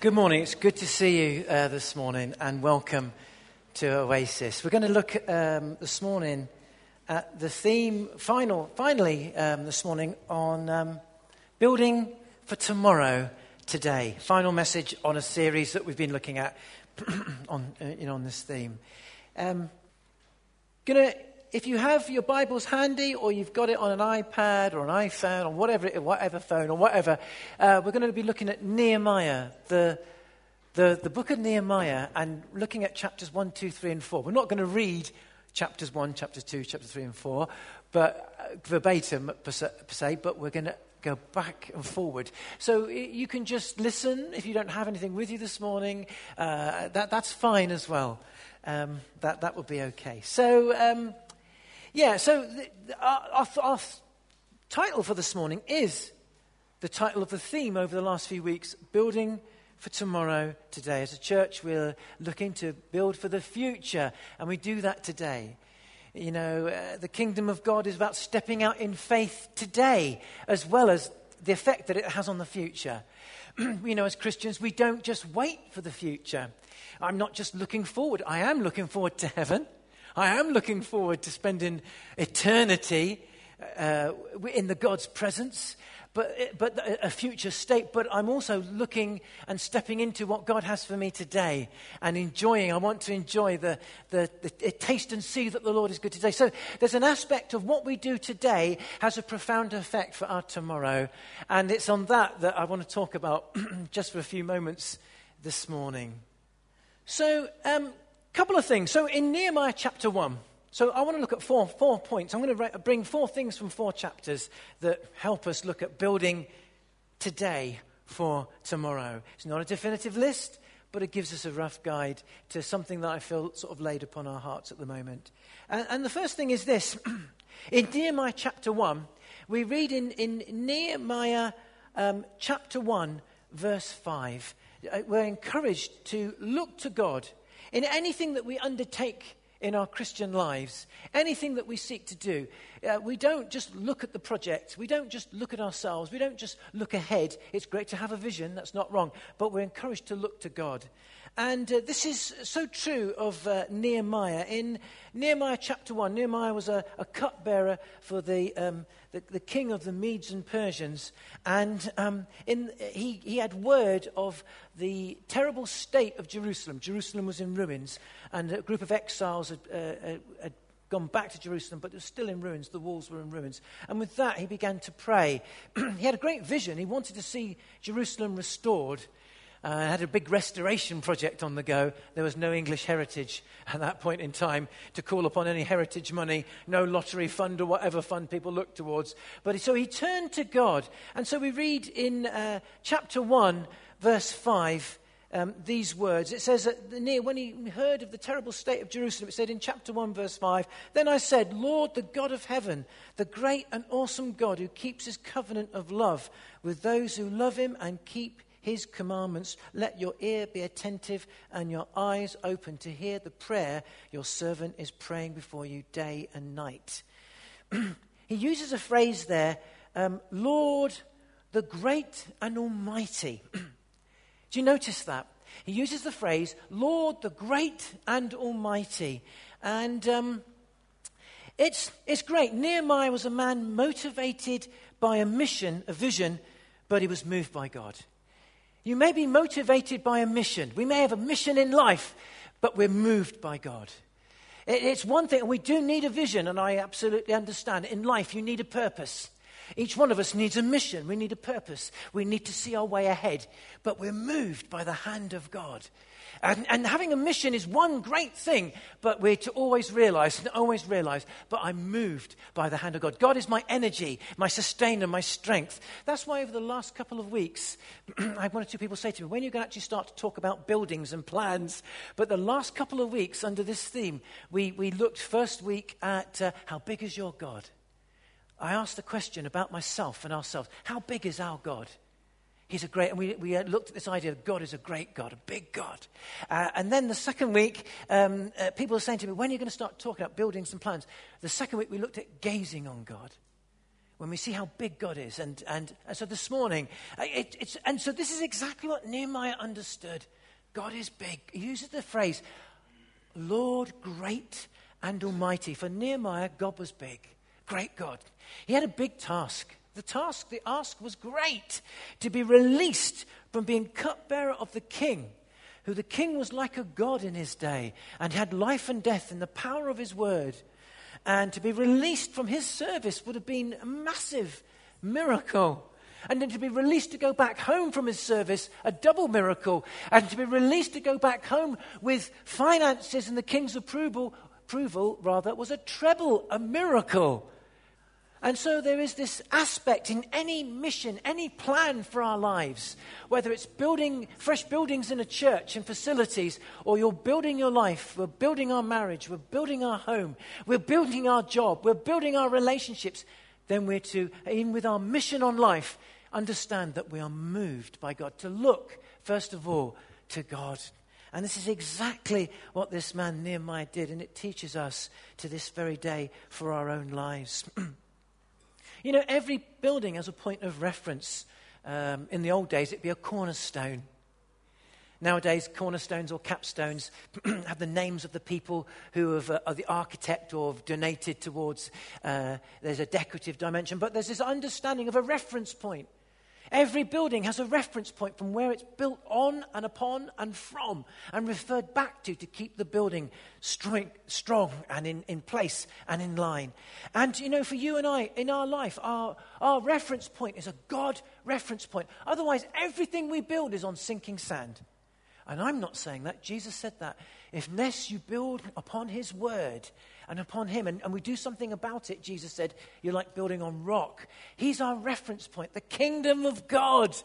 Good morning. It's good to see you uh, this morning and welcome to Oasis. We're going to look um, this morning at the theme, final, finally, um, this morning on um, building for tomorrow today. Final message on a series that we've been looking at on, uh, you know, on this theme. Um, gonna if you have your Bibles handy or you've got it on an iPad or an iPhone or whatever, whatever phone or whatever, uh, we're going to be looking at Nehemiah, the, the, the book of Nehemiah, and looking at chapters 1, 2, 3, and 4. We're not going to read chapters 1, chapters 2, chapter 3, and 4, but uh, verbatim per se, but we're going to go back and forward. So you can just listen if you don't have anything with you this morning. Uh, that, that's fine as well. Um, that, that will be okay. So. Um, yeah, so the, the, our, our title for this morning is the title of the theme over the last few weeks Building for Tomorrow Today. As a church, we're looking to build for the future, and we do that today. You know, uh, the kingdom of God is about stepping out in faith today, as well as the effect that it has on the future. you know, as Christians, we don't just wait for the future. I'm not just looking forward, I am looking forward to heaven. I am looking forward to spending eternity uh, in the God's presence, but, but a future state. But I'm also looking and stepping into what God has for me today and enjoying. I want to enjoy the, the, the, the taste and see that the Lord is good today. So there's an aspect of what we do today has a profound effect for our tomorrow. And it's on that that I want to talk about just for a few moments this morning. So, um, couple of things. So in Nehemiah chapter 1, so I want to look at four, four points. I'm going to bring four things from four chapters that help us look at building today for tomorrow. It's not a definitive list, but it gives us a rough guide to something that I feel sort of laid upon our hearts at the moment. And, and the first thing is this. in Nehemiah chapter 1, we read in, in Nehemiah um, chapter 1, verse 5, uh, we're encouraged to look to God in anything that we undertake in our Christian lives, anything that we seek to do, uh, we don't just look at the project. We don't just look at ourselves. We don't just look ahead. It's great to have a vision, that's not wrong, but we're encouraged to look to God. And uh, this is so true of uh, Nehemiah. In Nehemiah chapter 1, Nehemiah was a, a cupbearer for the, um, the, the, king of the Medes and Persians. And um, in, he, he had word of the terrible state of Jerusalem. Jerusalem was in ruins, and a group of exiles had, uh, had gone back to Jerusalem, but it was still in ruins. The walls were in ruins. And with that, he began to pray. he had a great vision. He wanted to see Jerusalem restored. Uh, had a big restoration project on the go. There was no English heritage at that point in time to call upon any heritage money, no lottery fund or whatever fund people looked towards. But so he turned to God. And so we read in uh, chapter 1, verse 5, um, these words. It says that near when he heard of the terrible state of Jerusalem, it said in chapter 1, verse 5, Then I said, Lord, the God of heaven, the great and awesome God who keeps his covenant of love with those who love him and keep his commandments. Let your ear be attentive and your eyes open to hear the prayer your servant is praying before you day and night. he uses a phrase there, um, Lord, the great and almighty. Do you notice that? He uses the phrase, Lord, the great and almighty. And um, it's, it's great. Nehemiah was a man motivated by a mission, a vision, but he was moved by God. You may be motivated by a mission. We may have a mission in life, but we're moved by God. It's one thing, and we do need a vision, and I absolutely understand. In life, you need a purpose. Each one of us needs a mission. We need a purpose. We need to see our way ahead. But we're moved by the hand of God. And, and having a mission is one great thing, but we're to always realize, and always realize, but I'm moved by the hand of God. God is my energy, my sustainer, my strength. That's why over the last couple of weeks, I had one or two people say to me, when are you going to actually start to talk about buildings and plans? But the last couple of weeks under this theme, we, we looked first week at uh, how big is your God? I asked the question about myself and ourselves. How big is our God? He's a great, and we, we looked at this idea of God is a great God, a big God. Uh, and then the second week, um, uh, people were saying to me, when are you going to start talking about building some plans? The second week, we looked at gazing on God. when we see how big God is. And, and, and so this morning, uh, it, it's, and so this is exactly what Nehemiah understood. God is big. He uses the phrase, Lord, great and almighty. For Nehemiah, God was big, great God. He had a big task. The task, the ask was great to be released from being cupbearer of the king, who the king was like a god in his day and had life and death in the power of his word. And to be released from his service would have been a massive miracle. And then to be released to go back home from his service, a double miracle. And to be released to go back home with finances and the king's approval, approval rather, was a treble, a miracle. And so there is this aspect in any mission, any plan for our lives, whether it's building fresh buildings in a church and facilities, or you're building your life, we're building our marriage, we're building our home, we're building our job, we're building our relationships, then we're to, in with our mission on life, understand that we are moved by God to look, first of all, to God. And this is exactly what this man Nehemiah did, and it teaches us to this very day for our own lives. You know, every building has a point of reference. Um, in the old days, it'd be a cornerstone. Nowadays, cornerstones or capstones have the names of the people who have, uh, are the architect or have donated towards. Uh, there's a decorative dimension, but there's this understanding of a reference point. Every building has a reference point from where it's built on and upon and from and referred back to to keep the building strong, strong and in, in place and in line. And, you know, for you and I, in our life, our, our reference point is a God reference point. Otherwise, everything we build is on sinking sand. And I'm not saying that. Jesus said that. If unless you build upon his word, and upon him. And, and we do something about it. Jesus said, You're like building on rock. He's our reference point. The kingdom of God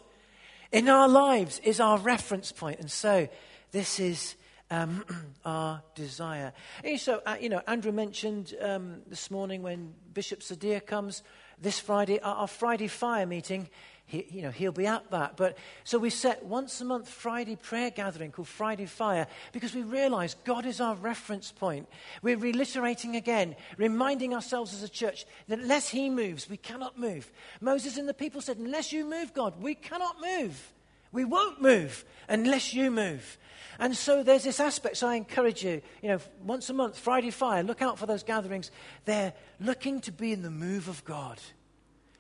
in our lives is our reference point. And so this is. Um, our desire. And so, uh, you know, Andrew mentioned um, this morning when Bishop Sadir comes this Friday, our, our Friday fire meeting he, you know, he'll be at that. But so we set once a month Friday prayer gathering called Friday Fire because we realize God is our reference point. We're reiterating again, reminding ourselves as a church that unless He moves, we cannot move. Moses and the people said, Unless you move, God, we cannot move. We won't move unless you move. And so there's this aspect. So I encourage you, you know, once a month, Friday Fire, look out for those gatherings. They're looking to be in the move of God,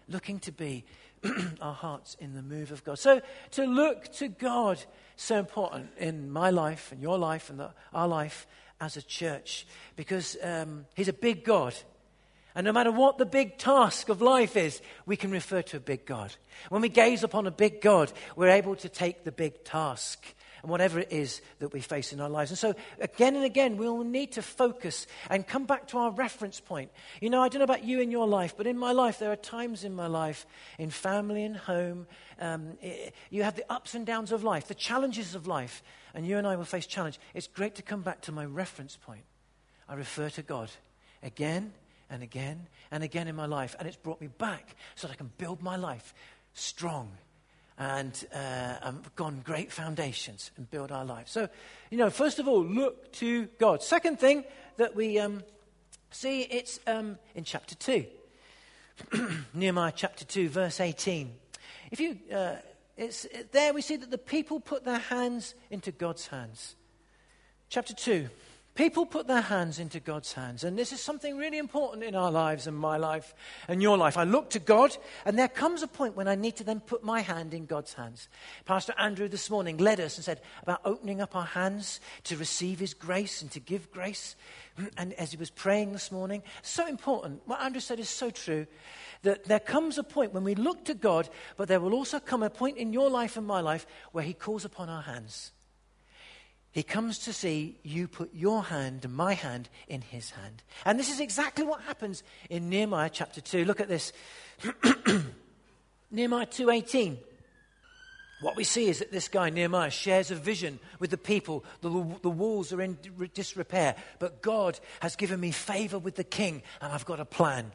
looking to be our hearts in the move of God. So to look to God, so important in my life and your life and the, our life as a church because um, He's a big God. And no matter what the big task of life is, we can refer to a big God. When we gaze upon a big God, we're able to take the big task and whatever it is that we face in our lives. And so, again and again, we'll need to focus and come back to our reference point. You know, I don't know about you in your life, but in my life, there are times in my life, in family and home, um, it, you have the ups and downs of life, the challenges of life, and you and I will face challenge. It's great to come back to my reference point. I refer to God again and again and again in my life, and it's brought me back so that I can build my life strong and uh, gone great foundations and build our lives. So, you know, first of all, look to God. Second thing that we um, see, it's um, in chapter 2. Nehemiah chapter 2, verse 18. If you, uh, it's, there we see that the people put their hands into God's hands. Chapter 2, People put their hands into God's hands. And this is something really important in our lives and my life and your life. I look to God, and there comes a point when I need to then put my hand in God's hands. Pastor Andrew this morning led us and said about opening up our hands to receive his grace and to give grace. And as he was praying this morning, so important. What Andrew said is so true that there comes a point when we look to God, but there will also come a point in your life and my life where he calls upon our hands. He comes to see you put your hand my hand in his hand. And this is exactly what happens in Nehemiah chapter 2. Look at this. Nehemiah 2:18. What we see is that this guy, Nehemiah, shares a vision with the people. The, the walls are in disrepair, but God has given me favor with the king, and I've got a plan.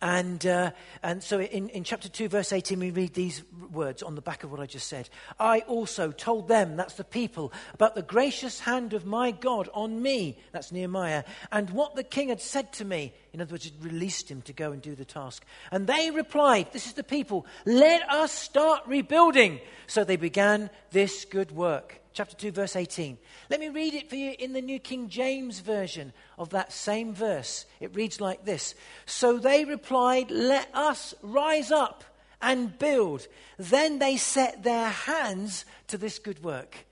And, uh, and so in, in chapter 2, verse 18, we read these words on the back of what I just said. I also told them, that's the people, about the gracious hand of my God on me, that's Nehemiah, and what the king had said to me. In other words, it released him to go and do the task. And they replied, This is the people, let us start rebuilding. So they began this good work. Chapter 2, verse 18. Let me read it for you in the New King James Version of that same verse. It reads like this So they replied, Let us rise up and build. Then they set their hands to this good work.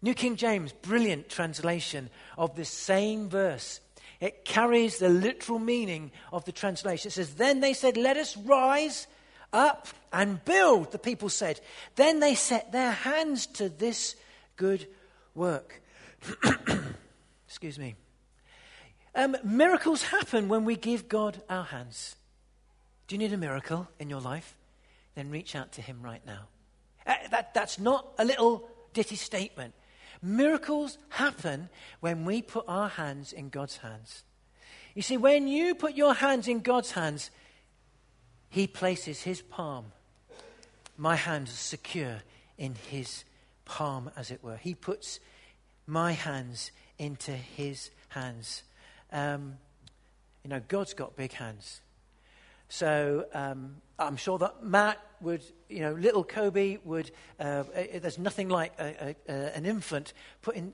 New King James, brilliant translation of this same verse. It carries the literal meaning of the translation. It says, Then they said, Let us rise up and build, the people said. Then they set their hands to this good work. Excuse me. Um, miracles happen when we give God our hands. Do you need a miracle in your life? Then reach out to Him right now. Uh, that, that's not a little ditty statement. Miracles happen when we put our hands in God's hands. You see, when you put your hands in God's hands, He places His palm. My hands are secure in His palm, as it were. He puts my hands into His hands. Um, you know, God's got big hands. So um, I'm sure that Matt would, you know, little Kobe would, uh, uh, there's nothing like a, a, a, an infant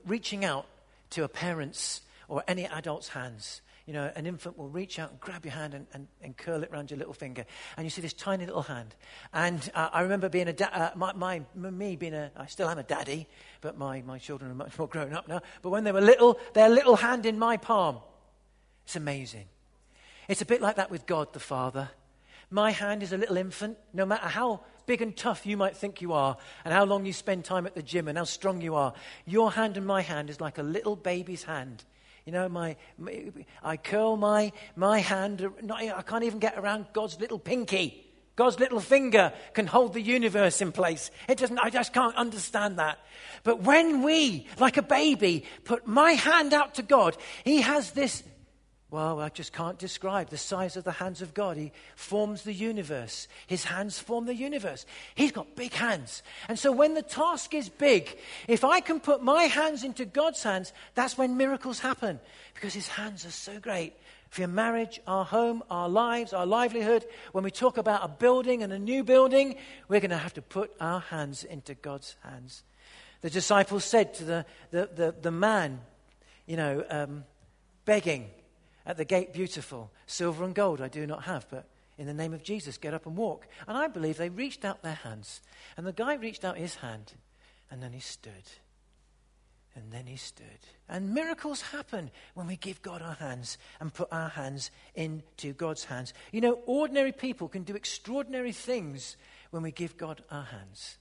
reaching out to a parent's or any adult's hands. You know, an infant will reach out and grab your hand and, and, and curl it around your little finger. And you see this tiny little hand. And uh, I remember being a, da- uh, my, my, me being a, I still am a daddy, but my, my children are much more grown up now. But when they were little, their little hand in my palm. It's amazing. It's a bit like that with God the Father. My hand is a little infant, no matter how big and tough you might think you are, and how long you spend time at the gym, and how strong you are. Your hand and my hand is like a little baby's hand. You know, my, my I curl my, my hand, not, I can't even get around God's little pinky. God's little finger can hold the universe in place. It doesn't, I just can't understand that. But when we, like a baby, put my hand out to God, He has this well, I just can't describe the size of the hands of God. He forms the universe. His hands form the universe. He's got big hands. And so when the task is big, if I can put my hands into God's hands, that's when miracles happen because his hands are so great. For your marriage, our home, our lives, our livelihood, when we talk about a building and a new building, we're going to have to put our hands into God's hands. The disciples said to the, the, the, the man, you know, um, begging, at the gate beautiful. Silver and gold I do not have, but in the name of Jesus, get up and walk. And I believe they reached out their hands. And the guy reached out his hand, and then he stood. And then he stood. And miracles happen when we give God our hands and put our hands into God's hands. You know, ordinary people can do extraordinary things when we give God our hands.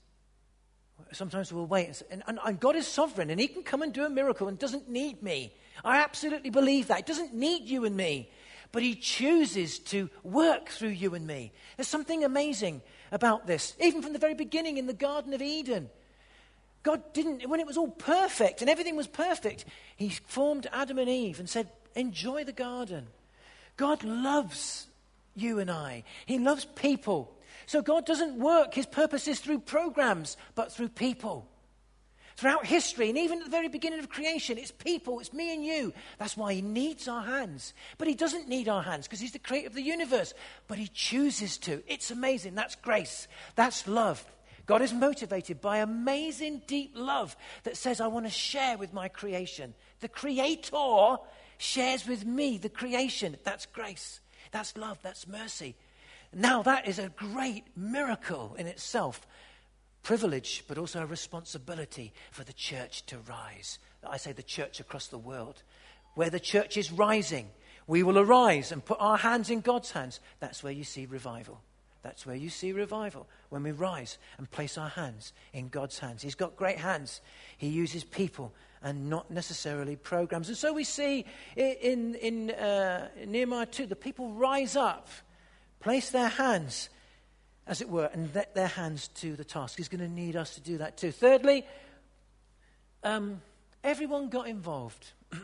Sometimes we'll wait. And, and, and God is sovereign, and He can come and do a miracle and doesn't need me. I absolutely believe that. It doesn't need you and me, but He chooses to work through you and me. There's something amazing about this. Even from the very beginning in the Garden of Eden, God didn't, when it was all perfect and everything was perfect, He formed Adam and Eve and said, Enjoy the garden. God loves you and I, He loves people. So God doesn't work His purposes through programs, but through people. Throughout history, and even at the very beginning of creation, it's people, it's me and you. That's why He needs our hands. But He doesn't need our hands because He's the creator of the universe. But He chooses to. It's amazing. That's grace. That's love. God is motivated by amazing, deep love that says, I want to share with my creation. The Creator shares with me the creation. That's grace. That's love. That's mercy. Now, that is a great miracle in itself privilege, but also a responsibility for the church to rise. I say the church across the world. Where the church is rising, we will arise and put our hands in God's hands. That's where you see revival. That's where you see revival, when we rise and place our hands in God's hands. He's got great hands. He uses people and not necessarily programs. And so we see in, in, uh, Nehemiah 2, the people rise up, place their hands as it were, and let their hands to the task. He's going to need us to do that too. Thirdly, um, everyone got involved.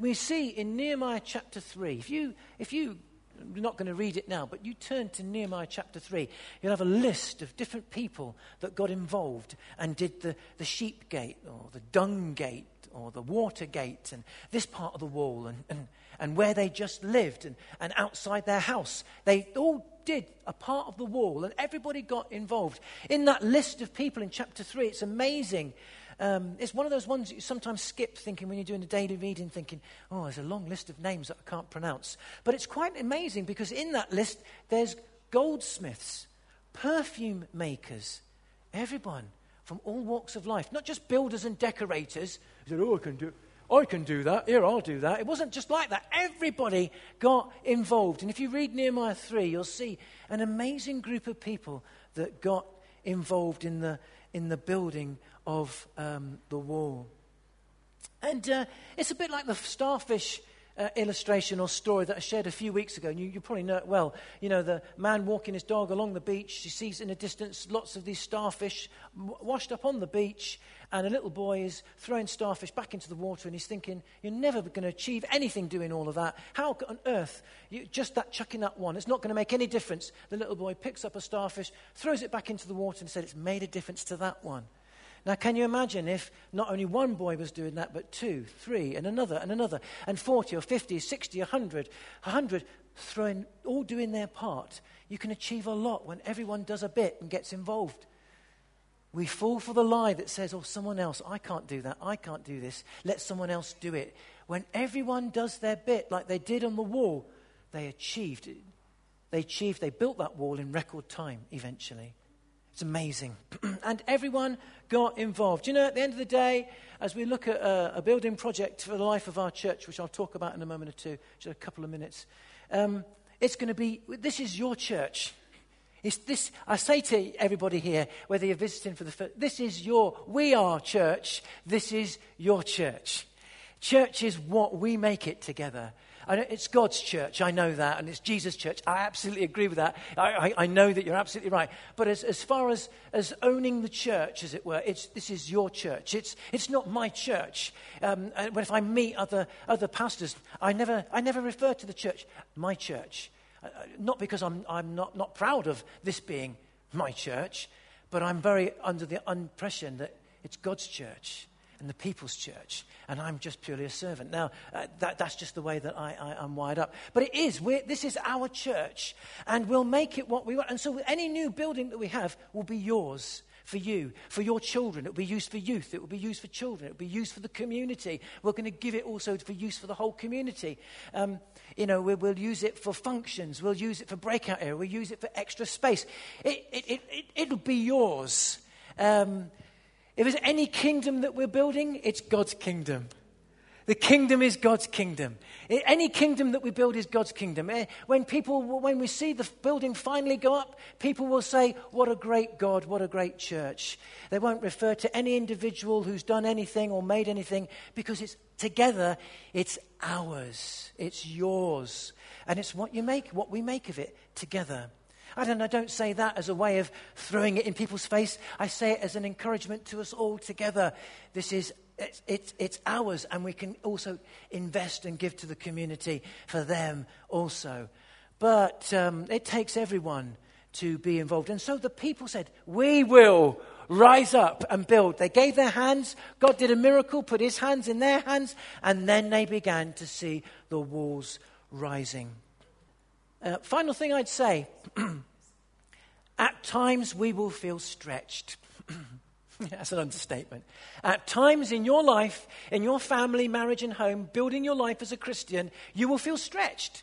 we see in Nehemiah chapter 3, if you, if you I'm not going to read it now, but you turn to Nehemiah chapter 3, you'll have a list of different people that got involved and did the, the sheep gate or the dung gate or the water gate and this part of the wall and, and, and where they just lived and, and outside their house. They all did a part of the wall and everybody got involved. In that list of people in chapter 3, it's amazing. Um, it's one of those ones you sometimes skip thinking when you're doing a daily reading, thinking, oh, there's a long list of names that I can't pronounce. But it's quite amazing because in that list, there's goldsmiths, perfume makers, everyone from all walks of life, not just builders and decorators who said, oh, I can do I can do that. Here, I'll do that. It wasn't just like that. Everybody got involved. And if you read Nehemiah 3, you'll see an amazing group of people that got involved in the, in the building of um, the wall. And uh, it's a bit like the starfish uh, illustration or story that I shared a few weeks ago, and you, you, probably know it well. You know, the man walking his dog along the beach, he sees in the distance lots of these starfish washed up on the beach, and a little boy is throwing starfish back into the water, and he's thinking, You're never going to achieve anything doing all of that. How on earth, you, just that chucking that one, it's not going to make any difference. The little boy picks up a starfish, throws it back into the water, and said, It's made a difference to that one. Now, can you imagine if not only one boy was doing that, but two, three, and another, and another, and 40 or 50, 60, 100, 100, throwing, all doing their part? You can achieve a lot when everyone does a bit and gets involved. We fall for the lie that says, oh, someone else, I can't do that, I can't do this, let someone else do it. When everyone does their bit, like they did on the wall, they achieved it. They achieved, they built that wall in record time eventually. It's amazing. and everyone got involved. You know, at the end of the day, as we look at a, a, building project for the life of our church, which I'll talk about in a moment or two, just a couple of minutes, um, it's going to be this is your church. It's this, I say to everybody here, whether you're visiting for the first, this is your, we are church, this is your church. Church is what we make it together. it's God's church, I know that, and it's Jesus' church. I absolutely agree with that. I, I, I know that you're absolutely right. But as, as far as, as owning the church, as it were, it's, this is your church. It's, it's not my church. Um, when if I meet other, other pastors, I never, I never refer to the church, my church. Not because I'm, I'm not, not proud of this being my church, but I'm very under the impression that it's God's church and the people's church, and I'm just purely a servant. Now, uh, that, that's just the way that I, am wired up. But it is, this is our church, and we'll make it what we want. And so any new building that we have will be yours for you, for your children. It will be used for youth. It will be used for children. It will be used for the community. We're going to give it also for use for the whole community. Um, you know, we, will use it for functions. We'll use it for breakout area. We'll use it for extra space. It, it, it, it, will be yours. Um, if there's any kingdom that we're building, it's God's kingdom. The kingdom is God's kingdom. Any kingdom that we build is God's kingdom. Eh, when people, when we see the building finally go up, people will say, What a great God, what a great church. They won't refer to any individual who's done anything or made anything because it's together, it's ours, it's yours. And it's what you make, what we make of it together. I don't, I don't say that as a way of throwing it in people's face. I say it as an encouragement to us all together. This is it's, it's, it's ours, and we can also invest and give to the community for them also. But um, it takes everyone to be involved. And so the people said, We will rise up and build. They gave their hands. God did a miracle, put his hands in their hands, and then they began to see the walls rising. Uh, final thing I'd say at times we will feel stretched. That's an understatement. At times in your life, in your family, marriage, and home, building your life as a Christian, you will feel stretched.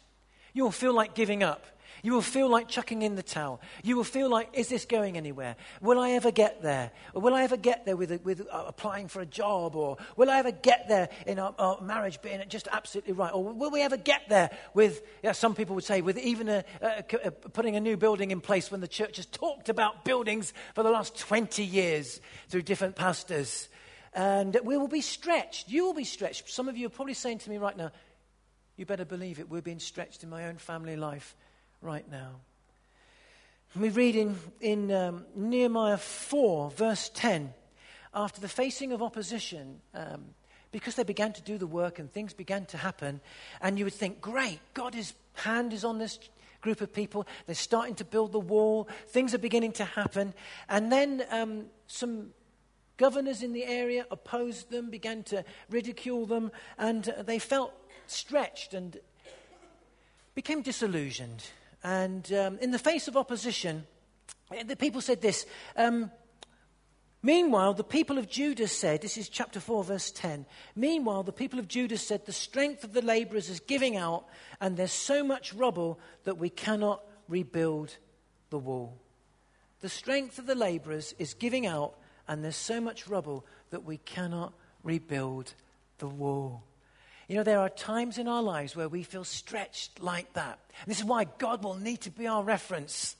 You will feel like giving up. You will feel like chucking in the towel. You will feel like, is this going anywhere? Will I ever get there? Or will I ever get there with, with uh, applying for a job? Or will I ever get there in our, our, marriage being just absolutely right? Or will we ever get there with, yeah, some people would say, with even a, a, a, putting a new building in place when the church has talked about buildings for the last 20 years through different pastors? And we will be stretched. You will be stretched. Some of you are probably saying to me right now, you better believe it. We're being stretched in my own family life right now. We read in, in um, Nehemiah 4, verse 10, after the facing of opposition, um, because they began to do the work and things began to happen, and you would think, great, God's hand is on this group of people. They're starting to build the wall. Things are beginning to happen. And then um, some Governors in the area opposed them, began to ridicule them, and uh, they felt stretched and became disillusioned. And um, in the face of opposition, the people said this. Um, Meanwhile, the people of Judah said, this is chapter 4, verse 10. Meanwhile, the people of Judah said, the strength of the laborers is giving out, and there's so much rubble that we cannot rebuild the wall. The strength of the laborers is giving out, and there's so much rubble that we cannot rebuild the wall. You know, there are times in our lives where we feel stretched like that. And this is why God will need to be our reference.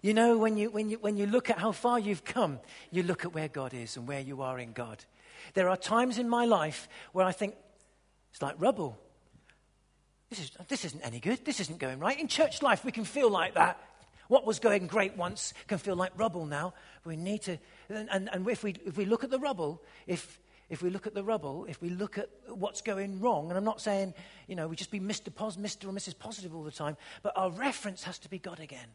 You know, when you, when, you, when you look at how far you've come, you look at where God is and where you are in God. There are times in my life where I think, it's like rubble. This, is, this isn't any good. This isn't going right. In church life, we can feel like that. What was going great once can feel like rubble now. We need to, and, and, and if, we, if we look at the rubble, if, if we look at the rubble, if we look at what's going wrong, and I'm not saying, you know, we just be Mr. Pos, Mr. or Mrs. Positive all the time, but our reference has to be God again.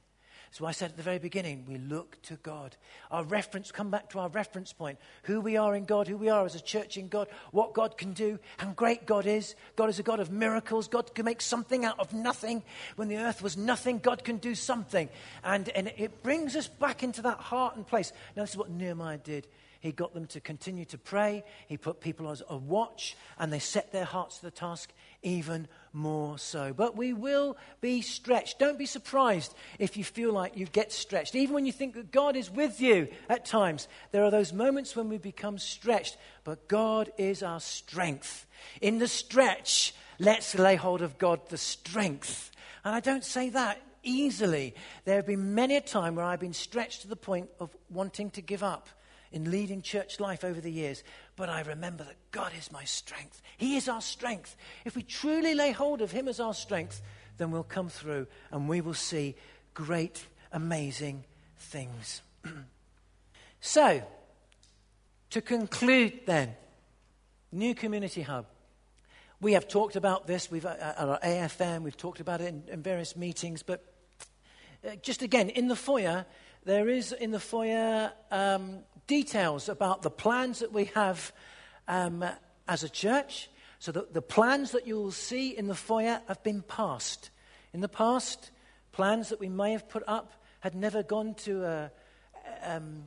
So I said at the very beginning, we look to God. Our reference, come back to our reference point. Who we are in God, who we are as a church in God, what God can do, how great God is. God is a God of miracles. God can make something out of nothing. When the earth was nothing, God can do something. And, and it brings us back into that heart and place. Now, this is what Nehemiah did. He got them to continue to pray. He put people on a watch, and they set their hearts to the task even more so. But we will be stretched. Don't be surprised if you feel like you get stretched. Even when you think that God is with you at times, there are those moments when we become stretched. But God is our strength. In the stretch, let's lay hold of God, the strength. And I don't say that easily. There have been many a time where I've been stretched to the point of wanting to give up in leading church life over the years. But I remember that God is my strength. He is our strength. If we truly lay hold of Him as our strength, then we'll come through and we will see great, amazing things. so, to conclude then, New Community Hub. We have talked about this we've, uh, at our AFM, we've talked about it in, in various meetings, but uh, just again, in the foyer, there is in the foyer um, details about the plans that we have um, as a church. So the, the plans that you will see in the foyer have been passed. In the past, plans that we may have put up had never gone to a, um,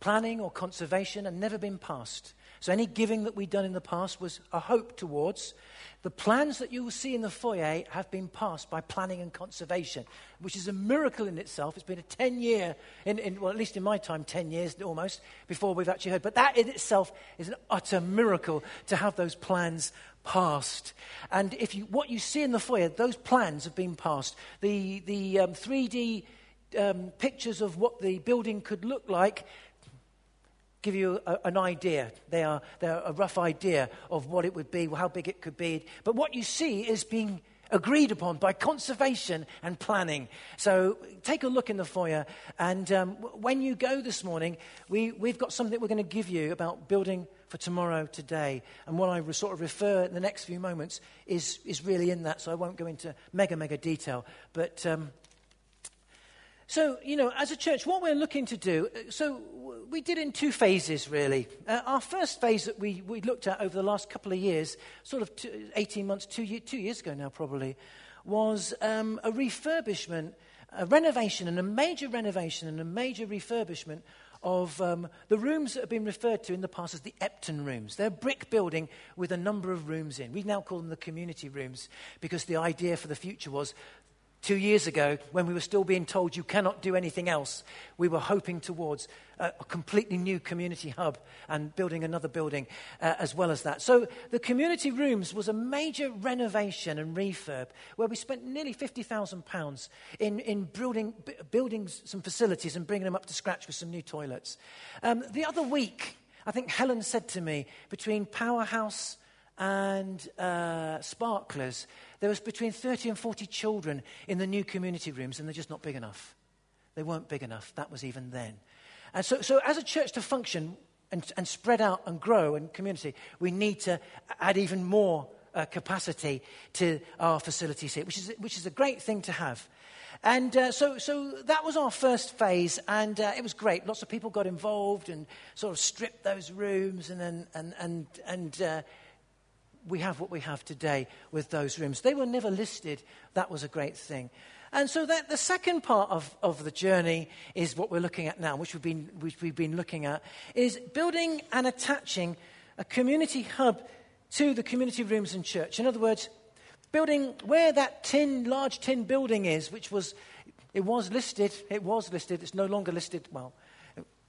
planning or conservation and never been passed. So any giving that we've done in the past was a hope towards. The plans that you will see in the foyer have been passed by planning and conservation, which is a miracle in itself. It's been a 10 year, in, in, well, at least in my time, 10 years almost, before we've actually heard. But that in itself is an utter miracle to have those plans passed. And if you, what you see in the foyer, those plans have been passed. The, the um, 3D um, pictures of what the building could look like give you a, an idea. They are, they're a rough idea of what it would be, how big it could be. But what you see is being agreed upon by conservation and planning. So take a look in the foyer. And um, when you go this morning, we, we've got something we're going to give you about building for tomorrow today. And what I re- sort of refer in the next few moments is, is really in that. So I won't go into mega, mega detail. But. Um, so, you know, as a church, what we're looking to do, uh, so we did in two phases, really. Uh, our first phase that we, we looked at over the last couple of years, sort of two, 18 months, two, year, two years ago now probably, was um, a refurbishment, a renovation, and a major renovation and a major refurbishment of um, the rooms that have been referred to in the past as the Epton rooms. They're a brick building with a number of rooms in. We now call them the community rooms because the idea for the future was Two years ago, when we were still being told you cannot do anything else, we were hoping towards a, a completely new community hub and building another building uh, as well as that. So the community rooms was a major renovation and refurb where we spent nearly £50,000 in, in building, b- building some facilities and bringing them up to scratch with some new toilets. Um, the other week, I think Helen said to me, between Powerhouse and uh, Sparklers, there was between 30 and 40 children in the new community rooms, and they're just not big enough. They weren't big enough. That was even then. And so, so as a church to function and, and spread out and grow in community, we need to add even more uh, capacity to our facilities here, which is, which is a great thing to have. And uh, so, so that was our first phase, and uh, it was great. Lots of people got involved and sort of stripped those rooms, and then, and, and, and uh, we have what we have today with those rooms. They were never listed. That was a great thing. And so that the second part of, of the journey is what we're looking at now, which we've, been, which we've been looking at, is building and attaching a community hub to the community rooms and church. In other words, building where that tin, large tin building is, which was, it was listed, it was listed, it's no longer listed, well,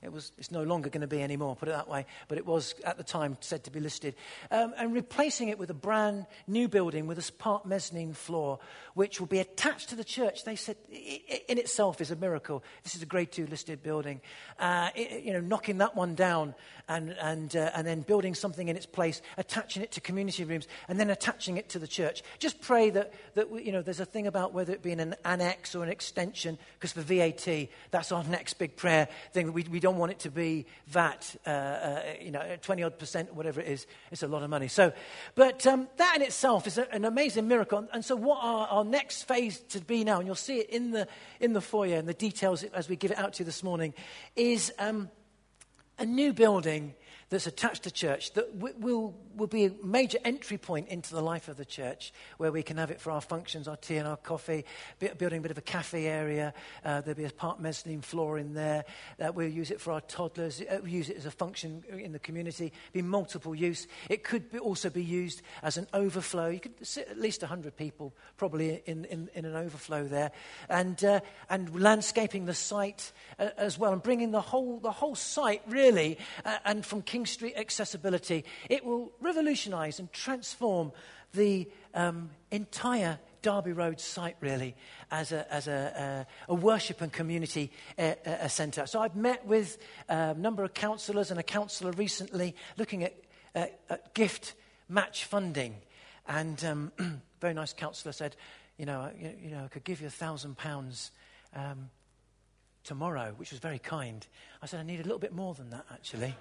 it was, it's no longer going to be anymore, put it that way, but it was at the time said to be listed. Um, and replacing it with a brand new building with a part mezzanine floor, which will be attached to the church. They said it, in itself is a miracle. This is a grade two listed building. Uh, it, you know, knocking that one down and, and, uh, and then building something in its place, attaching it to community rooms, and then attaching it to the church. Just pray that, that you know, there's a thing about whether it be an annex or an extension, because for VAT, that's our next big prayer thing. We, we don't don't want it to be that, uh, uh, you know, 20 odd percent, whatever it is. It's a lot of money. So, but um, that in itself is a, an amazing miracle. And so, what our, our next phase to be now, and you'll see it in the, in the foyer and the details as we give it out to you this morning, is um, a new building that's attached to church that will, will be a major entry point into the life of the church where we can have it for our functions, our tea and our coffee, building a bit of a cafe area. Uh, there'll be a part mezzanine floor in there. Uh, we'll use it for our toddlers. Uh, we'll use it as a function in the community. Be multiple use. It could be also be used as an overflow. You could sit at least 100 people probably in, in, in an overflow there. And, uh, and landscaping the site uh, as well and bringing the whole, the whole site really uh, and from King Street accessibility, it will revolutionize and transform the um, entire Derby Road site, really, as a, as a, a, worship and community uh, uh, centre. So I've met with a number of councillors and a councillor recently looking at, uh, at gift match funding. And um, very nice councillor said, you know, you, you, know, I could give you a thousand pounds um, tomorrow, which was very kind. I said, I need a little bit more than that, actually.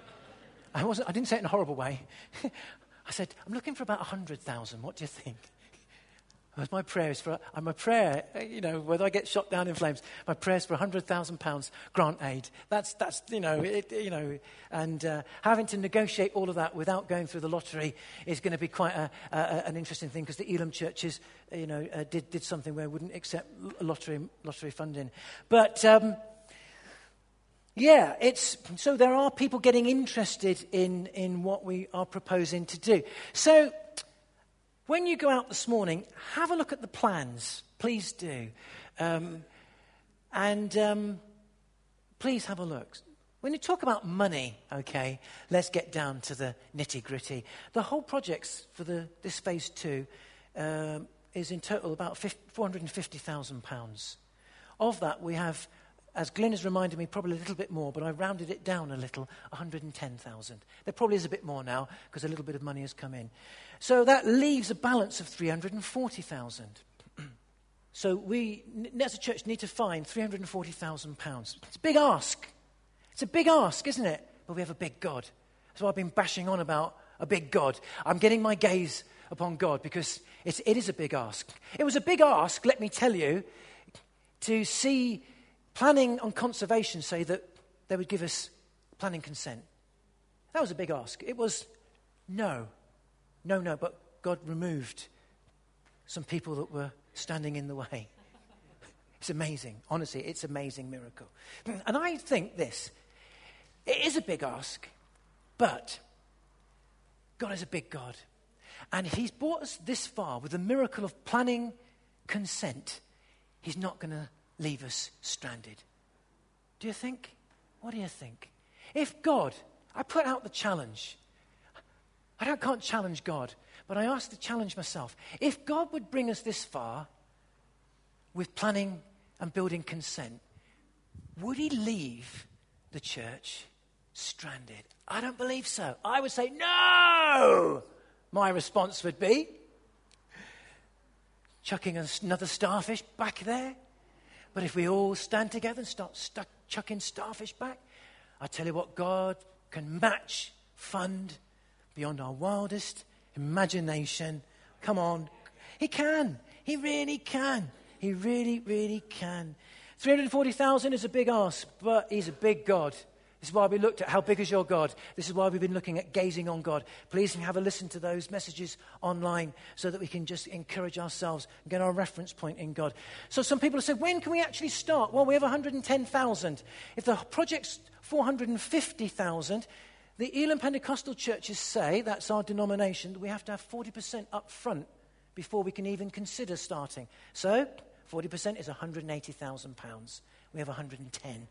I, wasn't, I didn't say it in a horrible way. I said, I'm looking for about 100,000. What do you think? My prayer is for, my prayer, you know, whether I get shot down in flames, my prayer is for £100,000 grant aid. That's, that's you know, it, you know, and uh, having to negotiate all of that without going through the lottery is going to be quite a, a, an interesting thing because the Elim churches, you know, uh, did, did something where wouldn't accept lottery, lottery funding. But, um, yeah, it's, so there are people getting interested in, in what we are proposing to do. So when you go out this morning, have a look at the plans. Please do. Um, and um, please have a look. When you talk about money, okay, let's get down to the nitty gritty. The whole project for the, this phase two um, is in total about £450,000. Of that, we have as Glyn has reminded me, probably a little bit more, but I rounded it down a little 110,000. There probably is a bit more now because a little bit of money has come in. So that leaves a balance of 340,000. so we, as a church, need to find 340,000 pounds. It's a big ask. It's a big ask, isn't it? But we have a big God. So I've been bashing on about a big God. I'm getting my gaze upon God because it's, it is a big ask. It was a big ask, let me tell you, to see planning on conservation say that they would give us planning consent. That was a big ask. It was no, no, no, but God removed some people that were standing in the way. It's amazing. Honestly, it's an amazing miracle. And I think this it is a big ask, but God is a big God. And if He's brought us this far with the miracle of planning consent. He's not going to leave us stranded. Do you think? What do you think? If God, I put out the challenge. I don't, can't challenge God, but I ask to challenge myself. If God would bring us this far with planning and building consent, would he leave the church stranded? I don't believe so. I would say, no! My response would be chucking another starfish back there, but if we all stand together and start chucking starfish back, I tell you what, God can match, fund beyond our wildest imagination. Come on. He can. He really can. He really, really can. 340,000 is a big ask, but He's a big God. This is why we looked at how big is your God. This is why we've been looking at gazing on God. Please have a listen to those messages online so that we can just encourage ourselves and get our reference point in God. So some people have said, when can we actually start? Well, we have 110,000. If the project's 450,000, the Elim Pentecostal churches say, that's our denomination, that we have to have 40% up front before we can even consider starting. So 40% is £180,000. We have 110.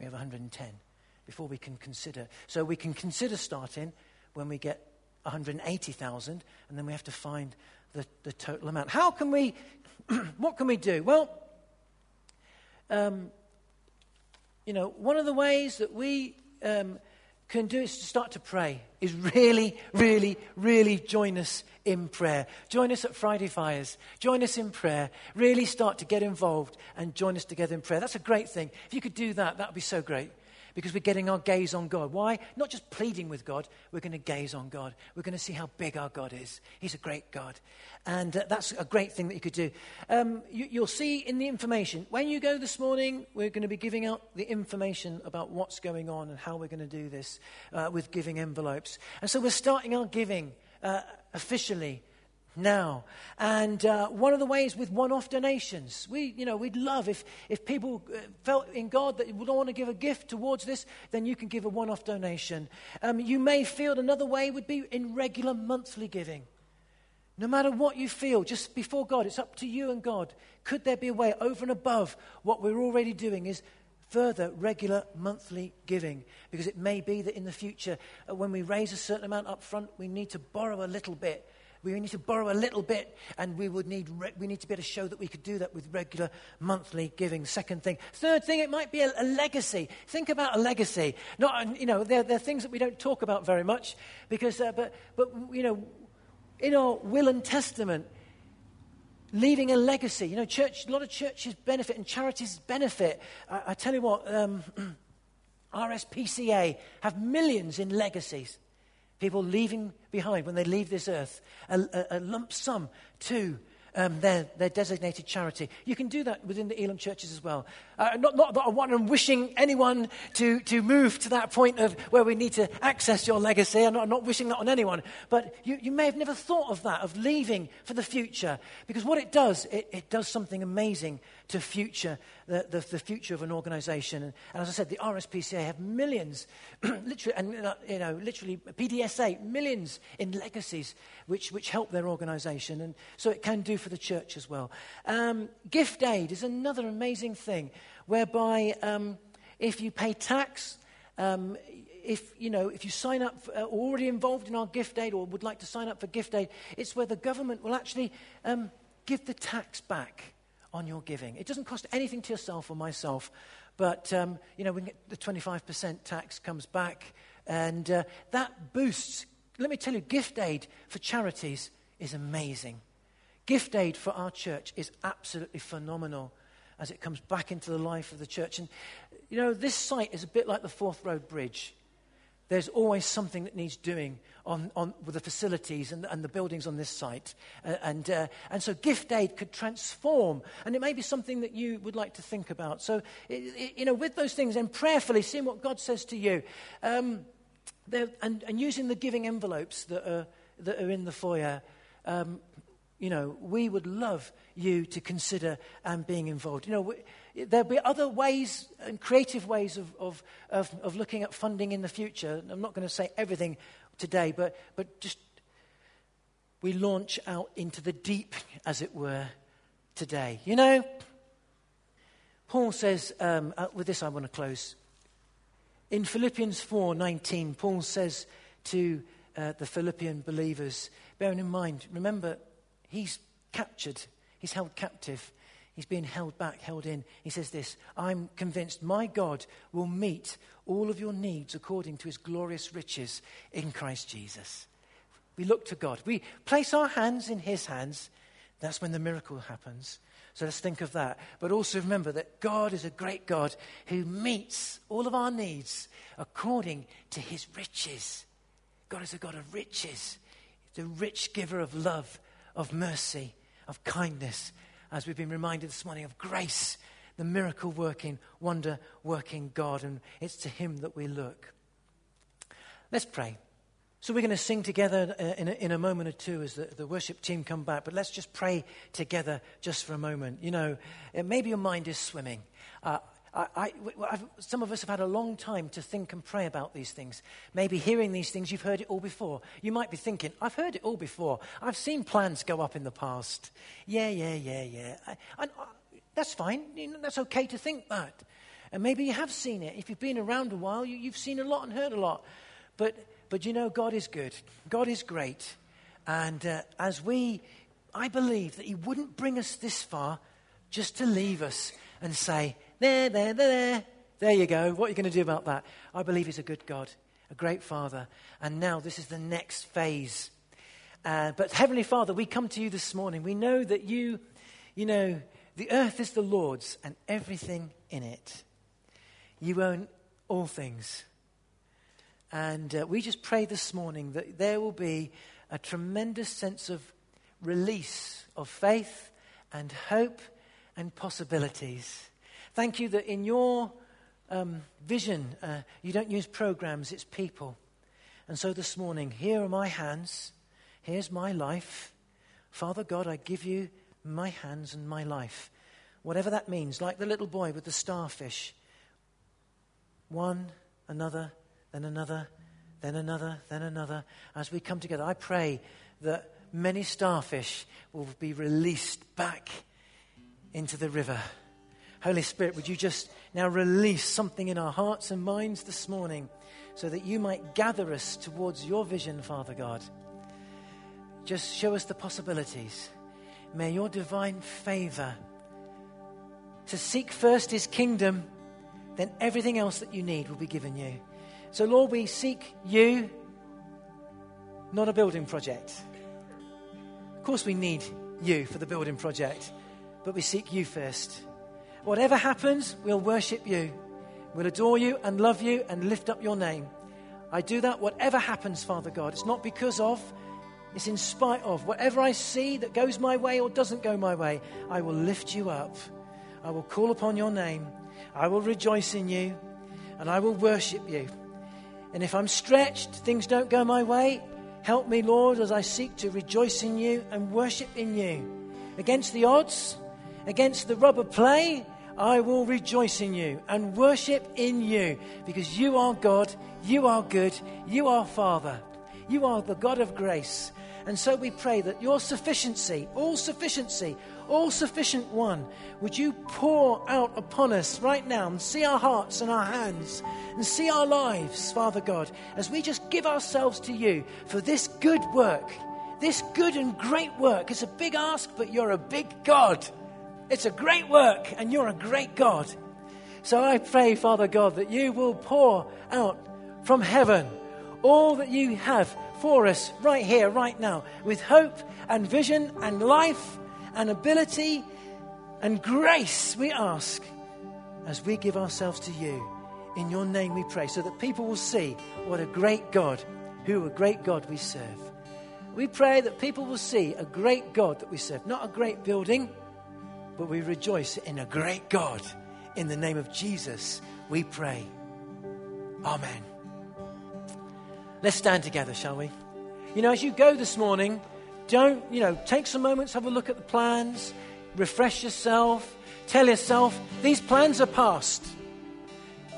We have 110 before we can consider. So we can consider starting when we get 180,000, and then we have to find the, the total amount. How can we, what can we do? Well, um, you know, one of the ways that we um, can do is to start to pray, is really, really, really join us in prayer. Join us at Friday Fires. Join us in prayer. Really start to get involved and join us together in prayer. That's a great thing. If you could do that, that would be so great because we're getting our gaze on God. Why? Not just pleading with God, we're going to gaze on God. We're going to see how big our God is. He's a great God. And uh, that's a great thing that you could do. Um, you, will see in the information, when you go this morning, we're going to be giving out the information about what's going on and how we're going to do this uh, with giving envelopes. And so we're starting our giving uh, officially now. And uh, one of the ways with one off donations, we, you know, we'd love if, if people uh, felt in God that would want to give a gift towards this, then you can give a one off donation. Um, you may feel another way would be in regular monthly giving. No matter what you feel, just before God, it's up to you and God. Could there be a way over and above what we're already doing is further regular monthly giving because it may be that in the future uh, when we raise a certain amount up front we need to borrow a little bit we need to borrow a little bit, and we would need, re- we need to be able to show that we could do that with regular monthly giving. Second thing. Third thing, it might be a, a legacy. Think about a legacy. Not, you know, there, there, are things that we don't talk about very much, because, uh, but, but, you know, in our will and testament, leaving a legacy. You know, church, a lot of churches benefit and charities benefit. I, I tell you what, um, RSPCA have millions in legacies people leaving behind when they leave this earth a, a, a lump sum to um, their, their designated charity. You can do that within the Elim churches as well. Uh, not, not that I want wishing anyone to, to move to that point of where we need to access your legacy. I'm not, I'm not wishing that on anyone. But you, you may have never thought of that, of leaving for the future. Because what it does, it, it does something amazing to future, the, the, the future of an organization. And, and, as I said, the RSPCA have millions, literally, and, uh, you know, literally PDSA, millions in legacies which, which help their organization. And so it can do for the church as well. Um, gift aid is another amazing thing whereby um, if you pay tax, um, if you know if you sign up for, uh, already involved in our gift aid or would like to sign up for gift aid it's where the government will actually um, give the tax back on your giving. It doesn't cost anything to yourself or myself but um, you know the 25% tax comes back. And uh, that boosts let me tell you gift aid for charities is amazing. Gift aid for our church is absolutely phenomenal as it comes back into the life of the church. And, you know, this site is a bit like the Forth Road Bridge. There's always something that needs doing on, on, with the facilities and, and the buildings on this site. Uh, and, uh, and so gift aid could transform. And it may be something that you would like to think about. So, it, it, you know, with those things and prayerfully seeing what God says to you um, and, and using the giving envelopes that are, that are in the foyer, um, you know, we would love you to consider um, being involved. You know, we, there'll be other ways and creative ways of, of, of, of looking at funding in the future. I'm not going to say everything today, but, but just we launch out into the deep, as it were, today. You know, Paul says, um, uh, with this I want to close. In Philippians 4:19, Paul says to uh, the Philippian believers, bearing in mind, remember, He's captured, he's held captive, he's being held back, held in. He says this I'm convinced my God will meet all of your needs according to his glorious riches in Christ Jesus. We look to God, we place our hands in his hands. That's when the miracle happens. So let's think of that. But also remember that God is a great God who meets all of our needs according to his riches. God is a God of riches, the rich giver of love of mercy, of kindness, as we've been reminded this morning of grace, the miracle working, wonder working God, and it's to Him that we look. Let's pray. So we're going to sing together uh, in a, in a moment or two as the, the, worship team come back, but let's just pray together just for a moment. You know, maybe your mind is swimming. Uh, I, I, some of us have had a long time to think and pray about these things. Maybe hearing these things, you've heard it all before. You might be thinking, I've heard it all before. I've seen plans go up in the past. Yeah, yeah, yeah, yeah. I, I, that's fine. You know, that's okay to think that. And maybe you have seen it. If you've been around a while, you, you've seen a lot and heard a lot. But but you know, God is good, God is great. And uh, as we, I believe that He wouldn't bring us this far just to leave us and say, there, there, there, there, there you go. What are you going to do about that? I believe He's a good God, a great Father. And now this is the next phase. Uh, but Heavenly Father, we come to you this morning. We know that you, you know, the earth is the Lord's and everything in it. You own all things. And uh, we just pray this morning that there will be a tremendous sense of release of faith and hope and possibilities. Thank you that in your um, vision, uh, you don't use programs, it's people. And so this morning, here are my hands, here's my life. Father God, I give you my hands and my life. Whatever that means, like the little boy with the starfish. One, another, then another, then another, then another. As we come together, I pray that many starfish will be released back into the river. Holy Spirit, would you just now release something in our hearts and minds this morning so that you might gather us towards your vision, Father God? Just show us the possibilities. May your divine favor to seek first his kingdom, then everything else that you need will be given you. So, Lord, we seek you, not a building project. Of course, we need you for the building project, but we seek you first. Whatever happens, we'll worship you. We'll adore you and love you and lift up your name. I do that whatever happens, Father God. It's not because of, it's in spite of. Whatever I see that goes my way or doesn't go my way, I will lift you up. I will call upon your name. I will rejoice in you and I will worship you. And if I'm stretched, things don't go my way, help me, Lord, as I seek to rejoice in you and worship in you. Against the odds, against the rubber play, I will rejoice in you and worship in you because you are God, you are good, you are Father, you are the God of grace. And so we pray that your sufficiency, all sufficiency, all sufficient one, would you pour out upon us right now and see our hearts and our hands and see our lives, Father God, as we just give ourselves to you for this good work, this good and great work. It's a big ask, but you're a big God. It's a great work, and you're a great God. So I pray, Father God, that you will pour out from heaven all that you have for us right here, right now, with hope and vision and life and ability and grace, we ask as we give ourselves to you. In your name we pray, so that people will see what a great God, who a great God we serve. We pray that people will see a great God that we serve, not a great building, but we rejoice in a great God. In the name of Jesus, we pray. Amen. Let's stand together, shall we? You know, as you go this morning, don't, you know, take some moments, have a look at the plans, refresh yourself, tell yourself, these plans are past.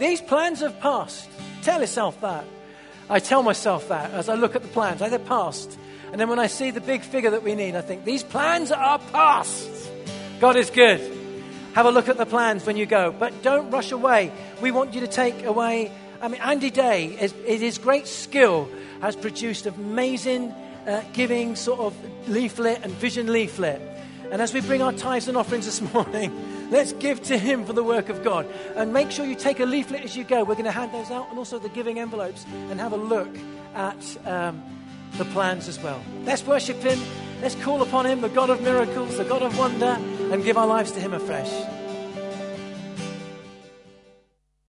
These plans have passed. Tell yourself that. I tell myself that as I look at the plans. They're past. And then when I see the big figure that we need, I think, these plans are past. God is good. Have a look at the plans when you go. But don't rush away. We want you to take away. I mean, Andy Day, is, his great skill, has produced amazing uh, giving sort of leaflet and vision leaflet. And as we bring our tithes and offerings this morning, let's give to Him for the work of God. And make sure you take a leaflet as you go. We're going to hand those out and also the giving envelopes and have a look at um, the plans as well. Let's worship Him. Let's call upon Him, the God of miracles, the God of wonder, and give our lives to Him afresh.